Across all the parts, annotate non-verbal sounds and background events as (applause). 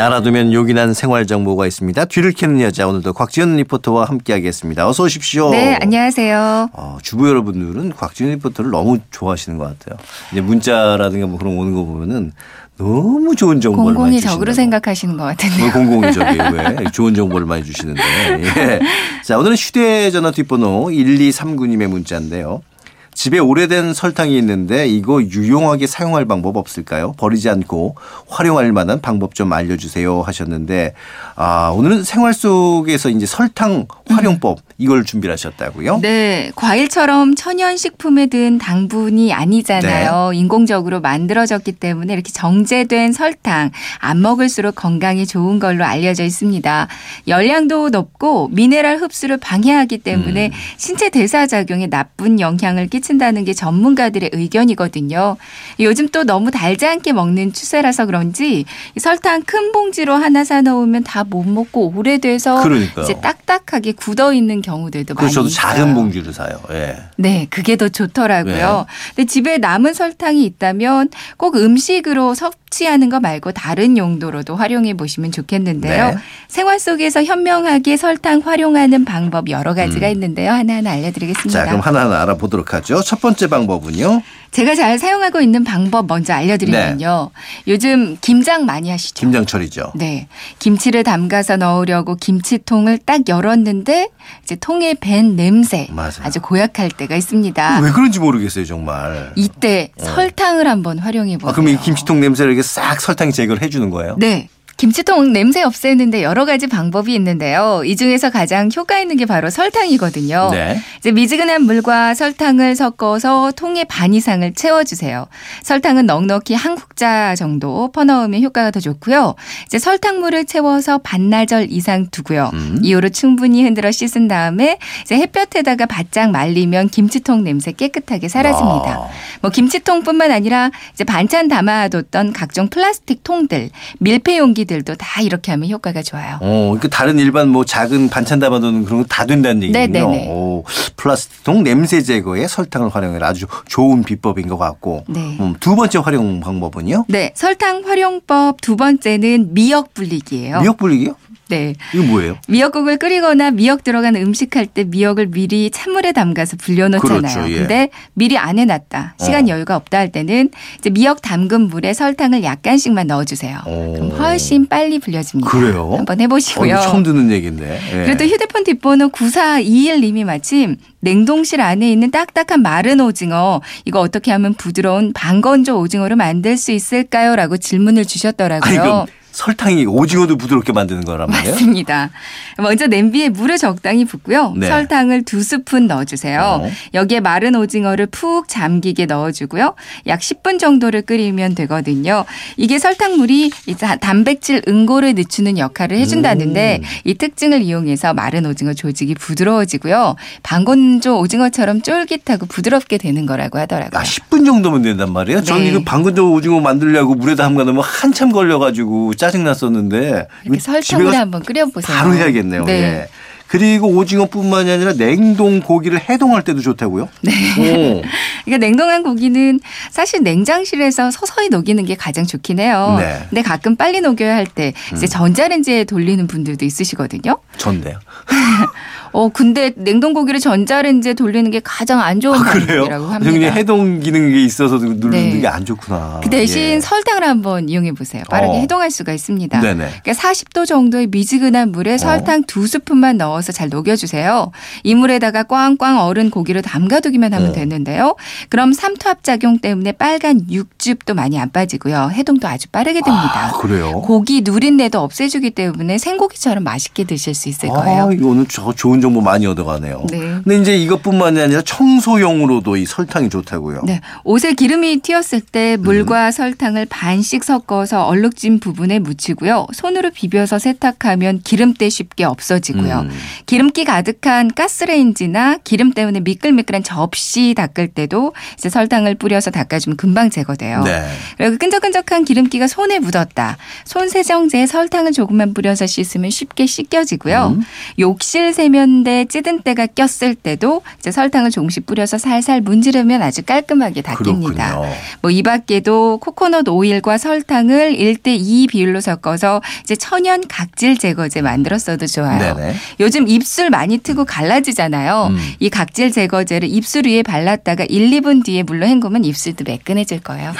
알아두면 요긴한 생활 정보가 있습니다. 뒤를 캐는 여자 오늘도 곽지연 리포터와 함께하겠습니다. 어서 오십시오. 네, 안녕하세요. 어, 주부 여러분들은 곽지연 리포터를 너무 좋아하시는 것 같아요. 이제 문자라든가 뭐 그런 거 오는 거 보면은 너무 좋은 정보를 많이 공공이 주신다고. 적으로 생각하시는 것 같은데요. 뭐 공공이 (laughs) 저기 왜 좋은 정보를 많이 주시는데. 예. 자, 오늘은 휴대전화 뒷번호 1239님의 문자인데요. 집에 오래된 설탕이 있는데 이거 유용하게 사용할 방법 없을까요? 버리지 않고 활용할 만한 방법 좀 알려주세요 하셨는데 아 오늘은 생활 속에서 이제 설탕 활용법 이걸 준비를 하셨다고요? 네, 과일처럼 천연 식품에 든 당분이 아니잖아요. 네. 인공적으로 만들어졌기 때문에 이렇게 정제된 설탕 안 먹을수록 건강에 좋은 걸로 알려져 있습니다. 열량도 높고 미네랄 흡수를 방해하기 때문에 음. 신체 대사 작용에 나쁜 영향을 끼 친다는 게 전문가들의 의견이거든요. 요즘 또 너무 달지 않게 먹는 추세라서 그런지 이 설탕 큰 봉지로 하나 사 놓으면 다 못 먹고 오래돼서 그러니까요. 이제 딱딱하게 굳어 있는 경우들도 많이 저도 있어요. 작은 봉지를 사요. 예. 네, 그게 더 좋더라고요. 네. 근데 집에 남은 설탕이 있다면 꼭 음식으로 섭취하는 거 말고 다른 용도로도 활용해 보시면 좋겠는데요. 네. 생활 속에서 현명하게 설탕 활용하는 방법 여러 가지가 음. 있는데요. 하나하나 알려드리겠습니다. 자 그럼 하나하나 알아보도록 하죠. 첫 번째 방법은요. 제가 잘 사용하고 있는 방법 먼저 알려드리면요. 요즘 김장 많이 하시죠? 네. 김장철이죠. 네. 김치를 담가서 넣으려고 김치통을 딱 열었는데 이제 통에 밴 냄새 맞아요. 아주 고약할 때가 있습니다. 왜 그런지 모르겠어요 정말. 이때 설탕을 한번 활용해 보세요. 아, 그럼 이 김치통 냄새를 이렇게 싹 설탕이 제거를 해주는 거예요? 네. 김치통 냄새 없애는데 여러 가지 방법이 있는데요. 이 중에서 가장 효과 있는 게 바로 설탕이거든요. 네. 이제 미지근한 물과 설탕을 섞어서 통의 반 이상을 채워주세요. 설탕은 넉넉히 한 국자 정도 퍼넣으면 효과가 더 좋고요. 이제 설탕물을 채워서 반나절 이상 두고요. 음. 이후로 충분히 흔들어 씻은 다음에 이제 햇볕에다가 바짝 말리면 김치통 냄새 깨끗하게 사라집니다. 아. 뭐 김치통뿐만 아니라 이제 반찬 담아뒀던 각종 플라스틱 통들, 밀폐 용기 들도 다 이렇게 하면 효과가 좋아요. 어, 그 다른 일반 뭐 작은 반찬 담아두는 그런 거 다 된다는 얘기군요. 네네네. 오, 플라스틱 통 냄새 제거에 설탕을 활용해라 아주 좋은 비법인 것 같고. 네. 음, 두 번째 활용 방법은요? 네, 설탕 활용법 두 번째는 미역 불리기예요. 미역 불리기요? 네. 이거 뭐예요? 미역국을 끓이거나 미역 들어간 음식 할 때 미역을 미리 찬물에 담가서 불려놓잖아요. 그렇죠, 예. 근데 미리 안 해놨다. 시간 어. 여유가 없다 할 때는 이제 미역 담근 물에 설탕을 약간씩만 넣어주세요. 오. 그럼 훨씬 빨리 불려집니다. 그래요? 한번 어, 해보시고요. 이거 처음 듣는 얘기인데. 예. 또 휴대폰 뒷번호 9421님이 마침 냉동실 안에 있는 딱딱한 마른 오징어 이거 어떻게 하면 부드러운 반건조 오징어로 만들 수 있을까요? 라고 질문을 아니, 주셨더라고요. 그럼 설탕이 오징어도 부드럽게 만드는 거란 말이에요? 맞습니다. 먼저 냄비에 물을 적당히 붓고요. 네. 설탕을 두 스푼 넣어주세요. 어. 여기에 마른 오징어를 푹 잠기게 넣어주고요. 약 10분 정도를 끓이면 되거든요. 이게 설탕물이 단백질 응고를 늦추는 역할을 해준다는데 음. 이 특징을 이용해서 마른 오징어 조직이 부드러워지고요. 반건조 오징어처럼 쫄깃하고 부드럽게 되는 거라고 하더라고요. 아, 10분 정도면 된단 말이에요? 저는 네. 이거 방건조 오징어 만들려고 물에다 담가 놓으면 한참 걸려가지고 짜증 났었는데. 이렇게 집에 설탕을 한번 끓여보세요. 바로 해야겠네요. 네. 예. 그리고 오징어뿐만이 아니라 냉동 고기를 해동할 때도 좋다고요? 네. 오. (laughs) 그러니까 냉동한 고기는 사실 냉장실에서 서서히 녹이는 게 가장 좋긴 해요. 네. 음. 근데 가끔 빨리 녹여야 할때 이제 전자레인지에 돌리는 분들도 있으시거든요. 좋네요. (laughs) 어 근데 냉동 고기를 전자레인지에 돌리는 게 가장 안 좋은 아? 방법이라고 그냥 합니다. 해동 기능이 있어서 누르는 네. 게안 좋구나. 그 대신 예. 설탕을 한번 이용해 보세요. 빠르게 어. 해동할 수가 있습니다. 네네. 그러니까 40도 정도의 미지근한 물에 설탕 두 스푼만 넣어서 잘 녹여주세요. 이 물에다가 꽝꽝 얼은 고기를 담가두기만 하면 어. 되는데요. 그럼 삼투압 작용 때문에 빨간 육즙도 많이 안 빠지고요. 해동도 아주 빠르게 됩니다. 아, 그래요? 고기 누린내도 없애주기 때문에 생고기처럼 맛있게 드실 수 있을 거예요. 아, 이거 오늘 저 좋은 정보 많이 얻어가네요. 네. 근데 이제 이것뿐만이 아니라 청소용으로도 이 설탕이 좋다고요. 네. 옷에 기름이 튀었을 때 음. 물과 설탕을 반씩 섞어서 얼룩진 부분에 묻히고요. 손으로 비벼서 세탁하면 기름때 쉽게 없어지고요. 음. 기름기 가득한 가스레인지나 기름 때문에 미끌미끌한 접시 닦을 때도 이제 설탕을 뿌려서 닦아주면 금방 제거돼요. 네. 그리고 끈적끈적한 기름기가 손에 묻었다. 손 세정제에 설탕을 조금만 뿌려서 씻으면 쉽게 씻겨지고요. 음. 욕실 세면 을데 찌든 때가 꼈을 때도 이제 설탕을 조금씩 뿌려서 살살 문지르면 아주 깔끔하게 닦입니다. 뭐 이 밖에도 코코넛 오일과 설탕을 1대 2 비율로 섞어서 이제 천연 각질 제거제 만들어 써도 좋아요. 네네. 요즘 입술 많이 트고 갈라지잖아요. 음. 이 각질 제거제를 입술 위에 발랐다가 1, 2분 뒤에 물로 헹구면 입술도 매끈해질 거예요.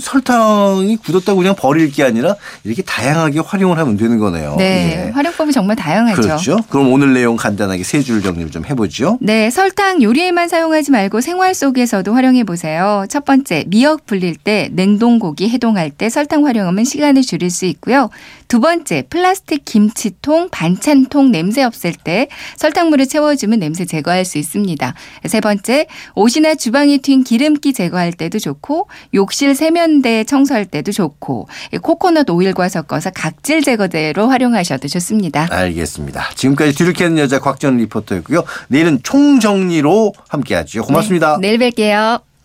설탕이 굳었다고 그냥 버릴 게 아니라 이렇게 다양하게 활용을 하면 되는 거네요. 네, 예. 활용법이 정말 다양하죠. 그렇죠. 그럼 오늘 내용 간단하게 세 줄 정리를 좀 해보죠. 네, 설탕 요리에만 사용하지 말고 생활 속에서도 활용해 보세요. 첫 번째, 미역 불릴 때, 냉동고기 해동할 때 설탕 활용하면 시간을 줄일 수 있고요. 두 번째, 플라스틱 김치통, 반찬통 냄새 없앨 때 설탕물을 채워주면 냄새 제거할 수 있습니다. 세 번째, 옷이나 주방에 튄 기름기 제거할 때도 좋고, 욕실 세면대 청소할 때도 좋고, 이 코코넛 오일과 섞어서 각질 제거제로 활용하셔도 좋습니다. 알겠습니다. 지금까지 뒤를 캐는 여자 곽전 리포터였고요. 내일은 총정리로 함께하죠. 고맙습니다. 네, 내일 뵐게요.